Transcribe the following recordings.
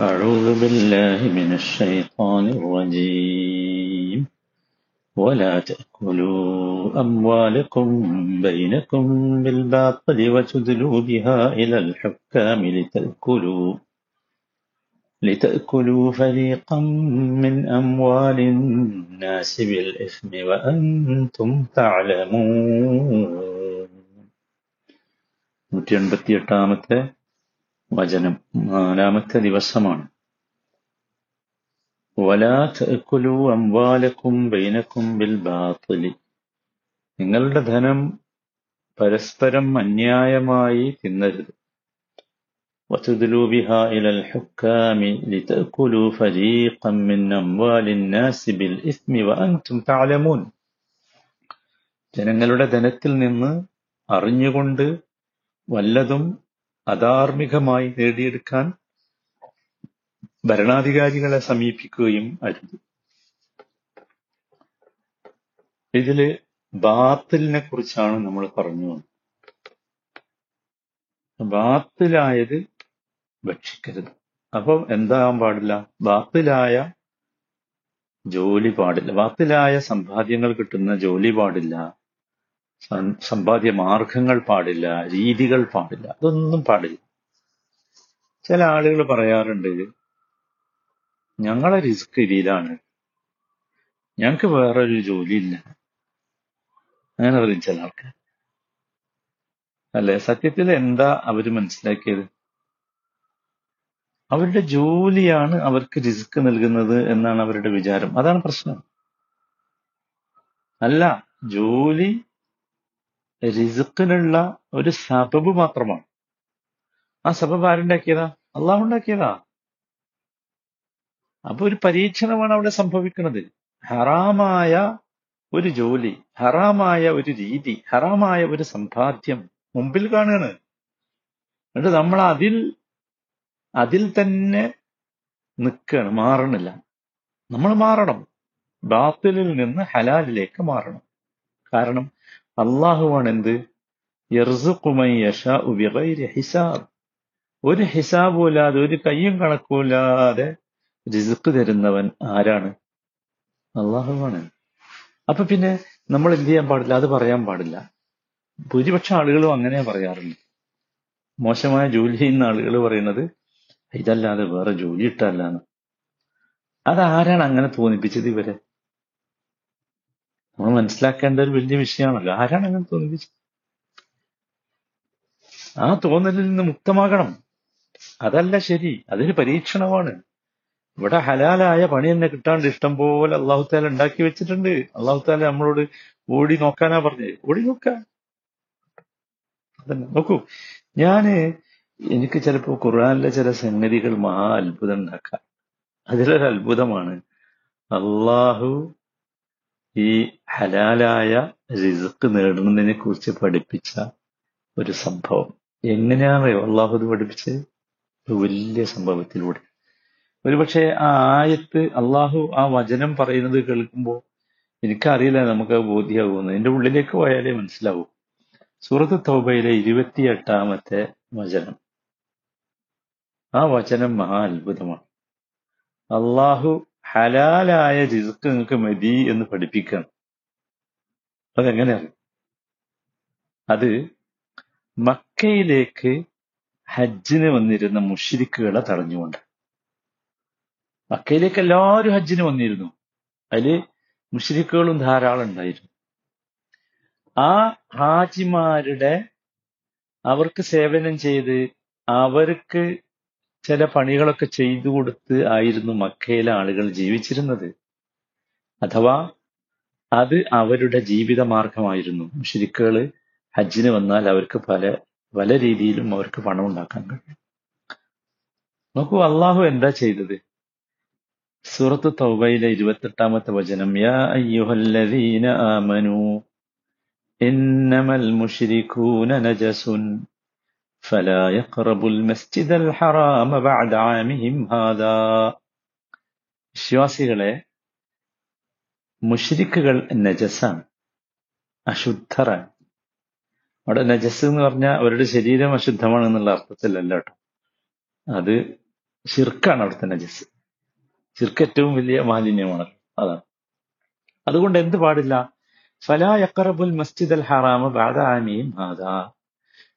أعوذ بالله من الشيطان الرجيم ولا تأكلوا أموالكم بينكم بالباطل وتدلوا بها إلى الحكام لتأكلوا لتأكلوا فريقا من أموال الناس بالإثم وأنتم تعلمون നൂറ്റി എൺപത്തി എട്ടാമത്തെ വചനം നാലാമത്തെ ദിവസമാണ് വലാ തഅക്കുലു അംവാലക്കും ബൈനക്കും ബിൽ ബാത്തിലി നിങ്ങളുടെ ധനം പരസ്പരം അന്യായമായി തിന്നരുത് وتدلوا بها إلى الحكام لتأكلوا فريقا من أموال الناس بالإثم وأنتم تعلمون ജനങ്ങളുടെ ധനത്തിൽ നിന്ന് അറിഞ്ഞുകൊണ്ട് വല്ലതും അധാർമികമായി നേടിയെടുക്കാൻ ഭരണാധികാരികളെ സമീപിക്കുകയും അരുത്. ഇതിൽ ബാത്തിലിനെ കുറിച്ചാണ് നമ്മൾ പറഞ്ഞു ബാത്തിലായത് ഭക്ഷിക്കരുത്. അപ്പം എന്താകാൻ പാടില്ല? ബാത്തിലായ ജോലി പാടില്ല. ബാത്തിലായ സമ്പാദ്യങ്ങൾ കിട്ടുന്ന ജോലി പാടില്ല. സമ്പാദ്യ മാർഗങ്ങൾ പാടില്ല രീതികൾ പാടില്ല അതൊന്നും പാടില്ല. ചില ആളുകൾ പറയാറുണ്ട് ഞങ്ങളെ റിസ്ക് ഇതിലാണ്. ഞങ്ങൾക്ക് വേറൊരു ഇല്ല. അങ്ങനെ പറയും ചില ആൾക്കാർ. അല്ലെ? സത്യത്തിൽ എന്താ അവർ മനസ്സിലാക്കിയത്? അവരുടെ ജോലിയാണ് അവർക്ക് റിസ്ക് നൽകുന്നത് എന്നാണ് അവരുടെ വിചാരം. അതാണ് പ്രശ്നം. അല്ല ജോലി റിസ്ക്കിനുള്ള ഒരു സബബ് മാത്രമാണ്. ആ സബബ് ആരുണ്ടാക്കിയതാ? അള്ളാഹ് ഉണ്ടാക്കിയതാ. അപ്പൊ ഒരു പരീക്ഷണമാണ് അവിടെ സംഭവിക്കുന്നത്. ഹറാമായ ഒരു ജോലി ഹറാമായ ഒരു രീതി ഹറാമായ ഒരു സമ്പാദ്യം മുമ്പിൽ കാണുകയാണ്. എന്നിട്ട് നമ്മൾ അതിൽ അതിൽ തന്നെ നിൽക്കണം മാറണില്ല. നമ്മൾ മാറണം. ബാത്തിലിൽ നിന്ന് ഹലാലിലേക്ക് മാറണം. കാരണം അള്ളാഹുവാണ് എന്ത് ഹിസാബ്. ഒരു ഹിസാബും ഒരു കയ്യും കണക്കുമില്ലാതെ റിസുക്ക് തരുന്നവൻ ആരാണ്? അള്ളാഹുവാണ് അപ്പൊ പിന്നെ നമ്മൾ എന്ത് ചെയ്യാൻ പാടില്ല? അത് പറയാൻ പാടില്ല. ഭൂരിപക്ഷം ആളുകളും അങ്ങനെ പറയാറുണ്ട് മോശമായ ജോലി ചെയ്യുന്ന ആളുകൾ പറയുന്നത് ഇതല്ലാതെ വേറെ ജോലി ഇട്ടല്ലാന്ന് അതാരാണ് അങ്ങനെ തോന്നിപ്പിച്ചത് ഇവരെ? നമ്മൾ മനസ്സിലാക്കേണ്ട ഒരു വലിയ വിഷയമാണല്ലോ. ആരാണ് അങ്ങനെ തോന്നിപ്പിച്ചത് ആ തോന്നലിൽ നിന്ന് മുക്തമാകണം. അതല്ല ശരി. അതൊരു പരീക്ഷണമാണ്. ഇവിടെ ഹലാലായ പണി തന്നെ കിട്ടാണ്ട് ഇഷ്ടം പോലെ അള്ളാഹു താല ഉണ്ടാക്കി വെച്ചിട്ടുണ്ട്. അള്ളാഹു താല നമ്മളോട് ഓടി നോക്കാനാ പറഞ്ഞത് ഓടി നോക്കാ. അതന്നെ. നോക്കൂ. ഞാൻ എനിക്ക് ചിലപ്പോ ഖുർആനിലെ ചില സംഗതികൾ മഹാ അത്ഭുതം ഉണ്ടാക്കാം. അതിലൊരു അത്ഭുതമാണ്. അള്ളാഹു ഈ ഹലാലായ റിസ്ക് നേടുന്നതിനെ കുറിച്ച് പഠിപ്പിച്ച ഒരു സംഭവം. എങ്ങനെയാണ് അള്ളാഹു ഇത് പഠിപ്പിച്ചത്? വലിയ സംഭവത്തിലൂടെ. ഒരുപക്ഷെ ആ ആയത്ത് അള്ളാഹു ആ വചനം പറയുന്നത് കേൾക്കുമ്പോൾ എനിക്കറിയില്ല നമുക്ക് ബോധ്യമാകുമെന്ന് എന്റെ ഉള്ളിലേക്ക് പോയാലേ മനസ്സിലാവൂ. സൂറത്ത് തൗബയിലെ ഇരുപത്തിയെട്ടാമത്തെ വചനം. ആ വചനം മഹാ അത്ഭുതമാണ്. അള്ളാഹു ഹലാലായ റിസ്ക് നിങ്ങൾക്ക് മതി എന്ന് പഠിപ്പിക്കണം. അതെങ്ങനെയാണ് അത് മക്കയിലേക്ക് ഹജ്ജിന് വന്നിരുന്ന മുഷിരിക്കുകളെ തടഞ്ഞുകൊണ്ട്. മക്കയിലേക്ക് എല്ലാവരും ഹജ്ജിന് വന്നിരുന്നു. അതിൽ മുഷിരിക്കുകളും ധാരാളം ഉണ്ടായിരുന്നു. ആ ഹാജിമാരുടെ അവർക്ക് സേവനം ചെയ്ത് അവർക്ക് ചില പണികളൊക്കെ ചെയ്തു കൊടുത്ത് ആയിരുന്നു മക്കയിലെ ആളുകൾ ജീവിച്ചിരുന്നത്. അഥവാ അത് അവരുടെ ജീവിത മാർഗമായിരുന്നു മുഷിരിക്കുകൾ ഹജ്ജിന് വന്നാൽ അവർക്ക് പല പല രീതിയിലും അവർക്ക് പണം ഉണ്ടാക്കാൻ കഴിയും. നോക്കൂ അള്ളാഹു എന്താ ചെയ്തത്? സൂറത്ത് തൗബയിലെ ഇരുപത്തെട്ടാമത്തെ വചനം യാ അയ്യുഹല്ലദീന ആമനു ഇന്നമൽ നജസുൻ فلا يقربوا المسجد الحرام بعد عامهم هذا വിശ്വാസികളെ മുഷ്രിക്കുകൾ നജസാണ് അശുദ്ധരാണ് അവിടെ നജസ് എന്ന് പറഞ്ഞാൽ അവരുടെ ശരീരം അശുദ്ധമാണ് എന്നുള്ള അർത്ഥത്തിലല്ല കേട്ടോ അത് ഷിർക്കാണ് അവിടുത്തെ നജസ് ഷിർക്ക് ഏറ്റവും വലിയ മാലിന്യമാണ് അതാണ് അതുകൊണ്ട് എന്ത് പാടില്ല ഫലാ യക്കറബുൽ മസ്ജിദ് അൽ ഹറാമ ബാദാമിയും ഹാദാ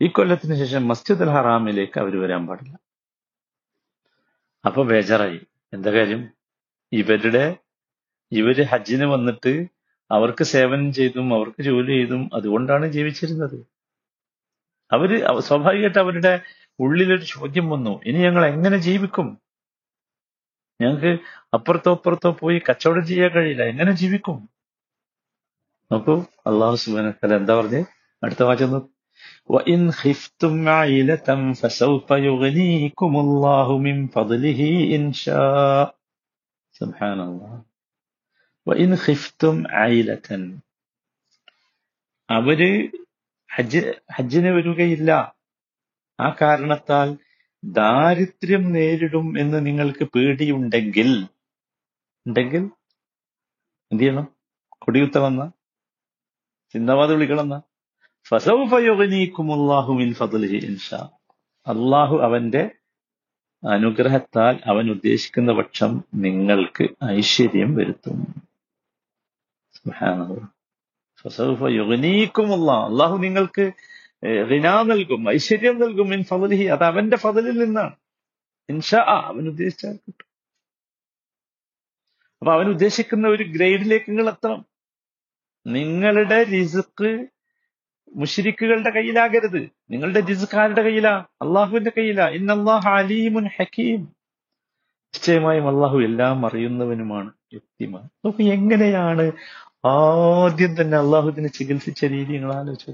ഈ കൊല്ലത്തിന് ശേഷം മസ്ജിദ് അൽ ഹറാമിലേക്ക് അവർ വരാൻ പാടില്ല. അപ്പൊ ബേജാറായി. എന്താ കാര്യം? ഇവരുടെ ഇവർ ഹജ്ജിന് വന്നിട്ട് അവർക്ക് സേവനം ചെയ്തും അവർക്ക് ജോലി ചെയ്തും അതുകൊണ്ടാണ് ജീവിച്ചിരുന്നത്. അവർ സ്വാഭാവികമായിട്ട് അവരുടെ ഉള്ളിലൊരു ചോദ്യം വന്നു. ഇനി ഞങ്ങൾ എങ്ങനെ ജീവിക്കും? ഞങ്ങൾക്ക് അപ്പുറത്തോ അപ്പുറത്തോ പോയി കച്ചവടം ചെയ്യാൻ കഴിയില്ല. എങ്ങനെ ജീവിക്കും? നോക്കൂ അള്ളാഹു സുബാന എന്താ പറഞ്ഞേ? അടുത്ത വാചകം وإن خفتم عيلة فسوف يغنيكم الله من فضله إن شاء سبحان الله وإن خفتم عيلة അവര് ഹജ്ജ് ഹജ്ജിന് വരികയില്ല ആ കാരണത്താൽ ദാരിദ്ര്യം നേരിടും എന്ന് നിങ്ങൾക്ക് പേടിയുണ്ടെങ്കിൽ ഉണ്ടെങ്കിൽ എന്ത് ചെയ്യണം കൊടിയുത്ത വന്ന ചിന്താവാദ വിളിക്കണമെന്ന അള്ളാഹു അവന്റെ അനുഗ്രഹത്താൽ അവൻ ഉദ്ദേശിക്കുന്ന പക്ഷം നിങ്ങൾക്ക് ഐശ്വര്യം വരുത്തും. അള്ളാഹു നിങ്ങൾക്ക് റിനാ നൽകും ഐശ്വര്യം നൽകും മിൻ ഫതലിഹി അത് അവന്റെ ഫതലിൽ നിന്നാണ്. ഇൻഷാ അവൻ ഉദ്ദേശിച്ചാൽ കിട്ടും. അപ്പൊ അവൻ ഉദ്ദേശിക്കുന്ന ഒരു ഗ്രേഡിലേക്ക് നിങ്ങൾ എത്തണം. നിങ്ങളുടെ റിസ്ക് മുഷിരിക്കുകളുടെ കയ്യിലാകരുത്. നിങ്ങളുടെ ജിസുക്കാരുടെ കയ്യിലാ അള്ളാഹുവിന്റെ കയ്യിലാ. ഇന്നല്ലാഹ് അലീമുൻ ഹക്കീം. നിശ്ചയമായും അള്ളാഹു എല്ലാം അറിയുന്നവനുമാണ് യുക്തിമാൻ നോക്കൂ എങ്ങനെയാണ് ആദ്യം തന്നെ അള്ളാഹുദിനെ ചികിത്സിച്ച രീതി നിങ്ങൾ ആലോചിച്ചു.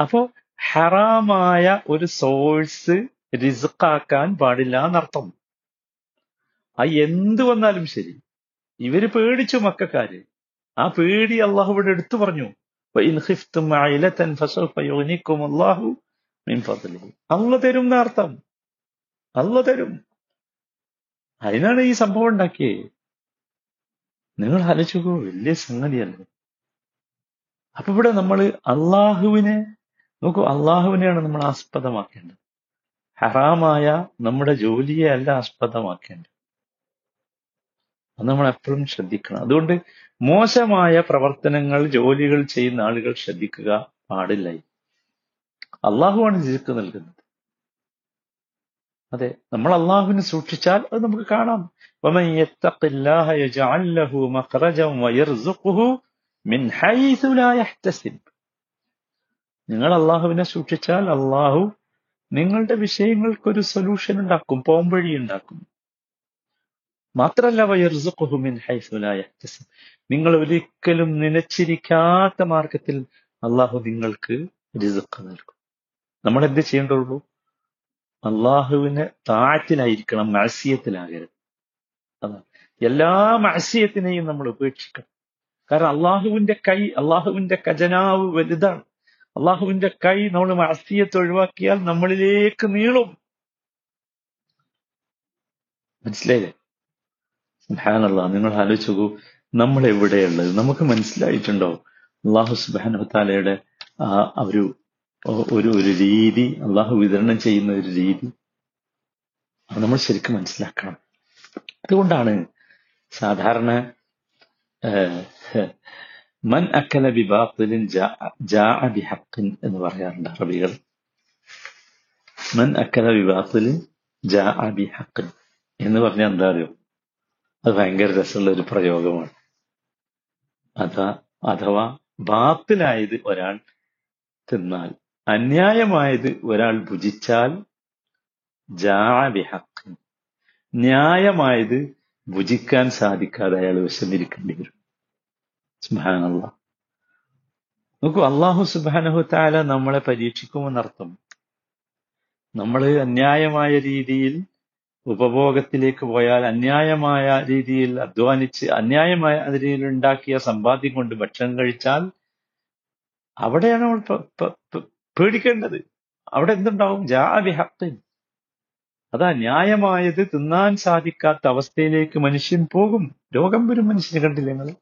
അപ്പോ ഹറാമായ ഒരു സോഴ്സ് റിസ്ക്കാക്കാൻ പാടില്ല എന്നർത്ഥം. ആ എന്ത് വന്നാലും ശരി. ഇവർ പേടിച്ചു മക്കാര്. ആ പേടി അള്ളാഹു ഇവിടെ എടുത്തു പറഞ്ഞു. അള്ളാഹു ഖിഫ്തും അയിലതൻ ഫസൗഫ യുഗ്നിക്കും അല്ലാഹു മിൻ ഫദ്ലിഹി." അള്ള തരും എന്നർത്ഥം അള്ള തരും. അതിനാണ് ഈ സംഭവം ഉണ്ടാക്കിയത് നിങ്ങൾ ആലോചിക്കോ വലിയ സംഗതിയല്ലേ. അപ്പൊ ഇവിടെ നമ്മൾ അള്ളാഹുവിനെ നോക്കൂ അള്ളാഹുവിനെയാണ് നമ്മൾ ആസ്പദമാക്കേണ്ടത്. ഹറാമായ നമ്മുടെ ജോലിയെ അല്ല ആസ്പദമാക്കേണ്ടത്. അത് നമ്മൾ എപ്പോഴും ശ്രദ്ധിക്കണം. അതുകൊണ്ട് മോശമായ പ്രവർത്തനങ്ങൾ ജോലികൾ ചെയ്യുന്ന ആളുകൾ ശ്രദ്ധിക്കുക പാടില്ല. അള്ളാഹുവാണ് ജിക്ക് നൽകുന്നത്. അതെ നമ്മൾ അള്ളാഹുവിനെ സൂക്ഷിച്ചാൽ അത് നമുക്ക് കാണാം. നിങ്ങൾ അള്ളാഹുവിനെ സൂക്ഷിച്ചാൽ അള്ളാഹു നിങ്ങളുടെ വിഷയങ്ങൾക്കൊരു സൊല്യൂഷൻ ഉണ്ടാക്കും പോംവഴി ഉണ്ടാക്കും. മാത്രല്ല നിങ്ങൾ ഒരിക്കലും നനച്ചിരിക്കാത്ത മാർഗത്തിൽ അള്ളാഹു നിങ്ങൾക്ക് റിസുഖ് നൽകും. നമ്മൾ എന്ത് ചെയ്യേണ്ടുള്ളൂ? അള്ളാഹുവിന് താഴത്തിലായിരിക്കണം മത്സ്യത്തിലാകരുത് അതാണ് എല്ലാ മത്സ്യത്തിനെയും നമ്മൾ ഉപേക്ഷിക്കണം. കാരണം അള്ളാഹുവിന്റെ കൈ അള്ളാഹുവിന്റെ ഖജനാവ് വലുതാണ്. അള്ളാഹുവിന്റെ കൈ നമ്മൾ മത്സ്യത്തെ ഒഴിവാക്കിയാൽ നമ്മളിലേക്ക് നീളും. മനസ്സിലായില്ലേ? സുബാനല്ല നിങ്ങൾ ആലോചിച്ചു നോക്കൂ നമ്മൾ എവിടെയുള്ളത്? നമുക്ക് മനസ്സിലായിട്ടുണ്ടോ? അള്ളാഹു സുബാനു താലയുടെ ആ ഒരു ഒരു ഒരു രീതി അള്ളാഹു വിതരണം ചെയ്യുന്ന ഒരു രീതി അത് നമ്മൾ ശരിക്കും മനസ്സിലാക്കണം. അതുകൊണ്ടാണ് സാധാരണ മൻ അക്കല ബിബാത്തിലിൻ ബിഹക്കിൻ എന്ന് പറയാറുണ്ട് അറബികൾ. മൻ അക്കല ബിബാത്തിലിൻ ബിഹക്കിൻ എന്ന് പറഞ്ഞാൽ എന്താ അറിയോ? അത് ഭയങ്കര രസമുള്ള ഒരു പ്രയോഗമാണ്. അതാ അഥവാ ബാത്തിലായത് ഒരാൾ തിന്നാൽ അന്യായമായത് ഒരാൾ ഭുജിച്ചാൽ ജാവിഹക്ക് ന്യായമായത് ഭുജിക്കാൻ സാധിക്കാതെ അയാൾ വിശന്നിരിക്കേണ്ടി വരും സുബാനുള്ള നോക്കൂ അള്ളാഹു സുബാനഹു താല നമ്മളെ പരീക്ഷിക്കുമെന്നർത്ഥം. നമ്മൾ അന്യായമായ രീതിയിൽ ഉപഭോഗത്തിലേക്ക് പോയാൽ അന്യായമായ രീതിയിൽ അധ്വാനിച്ച് അന്യായമായ രീതിയിൽ ഉണ്ടാക്കിയ സമ്പാദ്യം കൊണ്ട് ഭക്ഷണം കഴിച്ചാൽ അവിടെയാണ് നമ്മൾ പേടിക്കേണ്ടത്. അവിടെ എന്തുണ്ടാവും? ജാവിഹത്തിൻ അതാ ന്യായമായത് തിന്നാൻ സാധിക്കാത്ത അവസ്ഥയിലേക്ക് മനുഷ്യൻ പോകും. രോഗം വരും മനുഷ്യന് കണ്ടില്ലേ നിങ്ങൾ?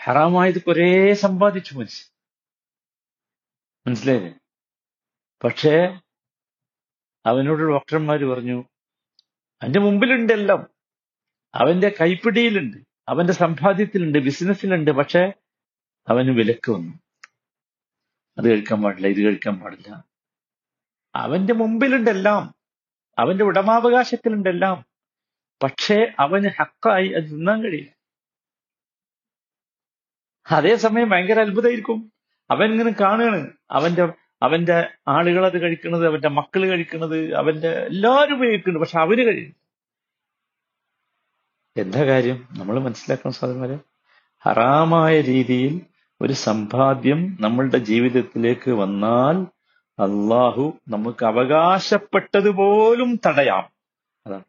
ഹറാമായത് കുറേ സമ്പാദിച്ചു മനുഷ്യൻ. മനസ്സിലായില്ലേ? പക്ഷേ അവനോട് ഡോക്ടർമാർ പറഞ്ഞു അവന്റെ മുമ്പിലുണ്ട് എല്ലാം അവന്റെ കൈപ്പിടിയിലുണ്ട് അവന്റെ സമ്പാദ്യത്തിലുണ്ട് ബിസിനസ്സിലുണ്ട് പക്ഷേ അവന് വിലക്ക് വന്നു. അത് കഴിക്കാൻ പാടില്ല ഇത് കഴിക്കാൻ പാടില്ല. അവന്റെ മുമ്പിലുണ്ടെല്ലാം അവന്റെ ഉടമാവകാശത്തിലുണ്ടെല്ലാം പക്ഷേ അവന് ഹക്കായി അത് തിന്നാൻ കഴിയില്ല. അതേസമയം ഭയങ്കര അത്ഭുതമായിരിക്കും. അവൻ ഇങ്ങനെ കാണുകയാണ് അവന്റെ അവന്റെ ആളുകൾ അത് കഴിക്കുന്നത് അവന്റെ മക്കൾ കഴിക്കുന്നത് അവന്റെ എല്ലാവരും ഉപയോഗിക്കുന്നു പക്ഷെ അവർ കഴിയും എന്താ കാര്യം? നമ്മൾ മനസ്സിലാക്കണം സാധനമാരെ. ഹറാമായ രീതിയിൽ ഒരു സമ്പാദ്യം നമ്മളുടെ ജീവിതത്തിലേക്ക് വന്നാൽ അള്ളാഹു നമുക്ക് അവകാശപ്പെട്ടതുപോലും തടയാം. അതാണ്.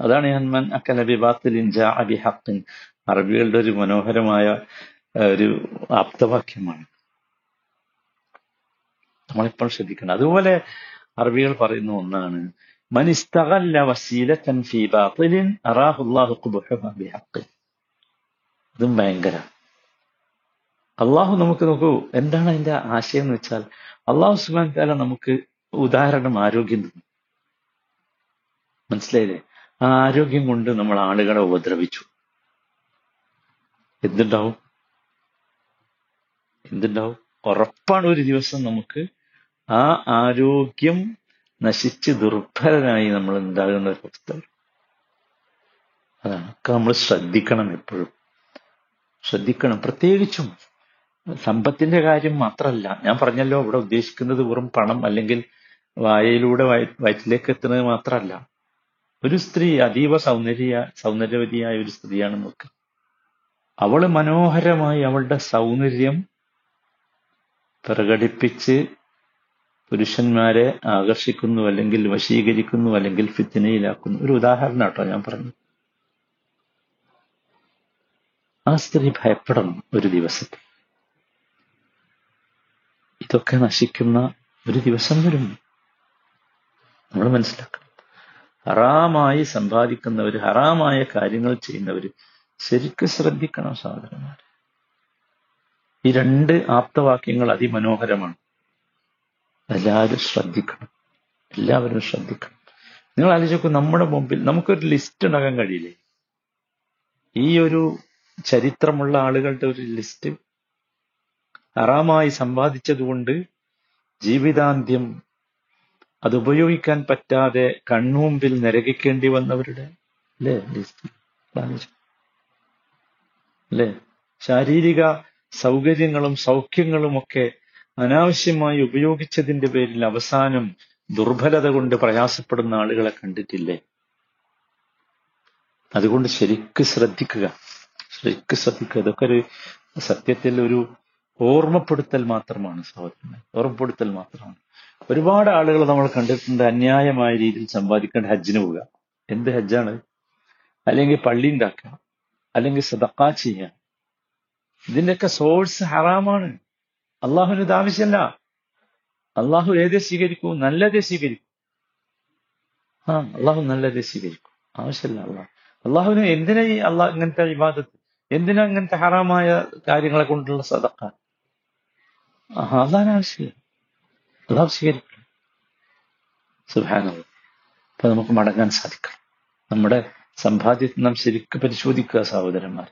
അതാണ് ഞാൻ അക്കലബി അക്കല ജാ അബി ഹക്കിൻ അറബികളുടെ ഒരു മനോഹരമായ ഒരു ആപ്തവാക്യമാണ്. നമ്മളിപ്പോൾ ശ്രദ്ധിക്കണം. അതുപോലെ അറബികൾ പറയുന്ന ഒന്നാണ് മൻ ഇസ്തഗല്ല ഫീ ബിഹഖിൻ ഇതും ഭയങ്കര അള്ളാഹു നമുക്ക് നോക്കൂ എന്താണ് അതിന്റെ ആശയം എന്ന് വെച്ചാൽ അള്ളാഹു സുബാൻ താല നമുക്ക് ഉദാഹരണം ആരോഗ്യം തന്നു. മനസ്സിലായില്ലേ? ആ ആരോഗ്യം കൊണ്ട് നമ്മൾ ആളുകളെ ഉപദ്രവിച്ചു. എന്തുണ്ടാവും? എന്തുണ്ടാവും? ഉറപ്പാണ് ഒരു ദിവസം നമുക്ക് ആ ആരോഗ്യം നശിച്ച് ദുർബലനായി നമ്മൾ ഉണ്ടാകുന്ന ഒരു അവസ്ഥ. അതൊക്കെ നമ്മൾ ശ്രദ്ധിക്കണം എപ്പോഴും. ശ്രദ്ധിക്കണം. പ്രത്യേകിച്ചും സമ്പത്തിന്റെ കാര്യം മാത്രമല്ല. ഞാൻ പറഞ്ഞല്ലോ ഇവിടെ ഉദ്ദേശിക്കുന്നത് വെറും പണം അല്ലെങ്കിൽ വായയിലൂടെ വയ- വയറ്റിലേക്ക് എത്തുന്നത് മാത്രമല്ല. ഒരു സ്ത്രീ അതീവ സൗന്ദര്യ സൗന്ദര്യവതിയായ ഒരു സ്ത്രീയാണ് നോക്ക് അവൾ മനോഹരമായി അവളുടെ സൗന്ദര്യം പ്രകടിപ്പിച്ച് പുരുഷന്മാരെ ആകർഷിക്കുന്നു അല്ലെങ്കിൽ വശീകരിക്കുന്നു അല്ലെങ്കിൽ ഫിത്തിനയിലാക്കുന്നു. ഒരു ഉദാഹരണം കേട്ടോ ഞാൻ പറഞ്ഞു ആ സ്ത്രീ ഭയപ്പെടണം ഒരു ദിവസത്തിൽ. ഇതൊക്കെ നശിക്കുന്ന ഒരു ദിവസം വരും. നമ്മൾ മനസ്സിലാക്കണം. ഹറാമായി സമ്പാദിക്കുന്നവർ ഹറാമായ കാര്യങ്ങൾ ചെയ്യുന്നവർ ശരിക്കും ശ്രദ്ധിക്കണം സഹോദരന്മാർ ഈ രണ്ട് ആപ്തവാക്യങ്ങൾ അതിമനോഹരമാണ്. എല്ലാവരും ശ്രദ്ധിക്കണം. എല്ലാവരും ശ്രദ്ധിക്കണം. നിങ്ങൾ ആലോചിക്കൂ നമ്മുടെ മുമ്പിൽ നമുക്കൊരു ലിസ്റ്റ് ഉണ്ടാക്കാൻ കഴിയില്ലേ? ഈ ഒരു ചരിത്രമുള്ള ആളുകളുടെ ഒരു ലിസ്റ്റ് അറാമായി സമ്പാദിച്ചതുകൊണ്ട് ജീവിതാന്ത്യം അത് ഉപയോഗിക്കാൻ പറ്റാതെ കൺമുമ്പിൽ നരകിക്കേണ്ടി വന്നവരുടെ അല്ലേ ലിസ്റ്റ്. അല്ലേ? ശാരീരിക സൗകര്യങ്ങളും സൗഖ്യങ്ങളും ഒക്കെ അനാവശ്യമായി ഉപയോഗിച്ചതിന്റെ പേരിൽ അവസാനം ദുർബലത കൊണ്ട് പ്രയാസപ്പെടുന്ന ആളുകളെ കണ്ടിട്ടില്ലേ? അതുകൊണ്ട് ശരിക്ക് ശ്രദ്ധിക്കുക. ശരിക്ക് ശ്രദ്ധിക്കുക. ഇതൊക്കെ ഒരു സത്യത്തിൽ ഒരു ഓർമ്മപ്പെടുത്തൽ മാത്രമാണ് സഹോദരന് ഓർമ്മപ്പെടുത്തൽ മാത്രമാണ്. ഒരുപാട് ആളുകൾ നമ്മൾ കണ്ടിട്ടുണ്ട് അന്യായമായ രീതിയിൽ സമ്പാദിക്കേണ്ട ഹജ്ജിന് പോവുക. എന്ത് ഹജ്ജാണ്? അല്ലെങ്കിൽ പള്ളി ഉണ്ടാക്കുക. അല്ലെങ്കിൽ സദക്ക ചെയ്യുക. ഇതിന്റെയൊക്കെ സോഴ്സ് ഹറാമാണ്. അള്ളാഹുവിന് ഇത് ആവശ്യമല്ല അള്ളാഹു ഏതേ സ്വീകരിക്കൂ? നല്ലതേ സ്വീകരിക്കൂ. ആ അള്ളാഹു നല്ലതേ സ്വീകരിക്കൂ. ആവശ്യമില്ല അള്ളാഹ്. അള്ളാഹുവിന് എന്തിനാ ഈ അള്ളാഹ് ഇങ്ങനത്തെ ഇബാദത്ത്? എന്തിനാ ഇങ്ങനത്തെ ഹറാമായ കാര്യങ്ങളെ കൊണ്ടുള്ള സദക്ക അള്ളാഹിന് അള്ളാഹു സ്വീകരിക്കണം. സുഹാനത് അപ്പൊ നമുക്ക് മടങ്ങാൻ സാധിക്കണം. നമ്മുടെ സമ്പാദ്യത്തെ നാം ശരിക്കും പരിശോധിക്കുക സഹോദരന്മാർ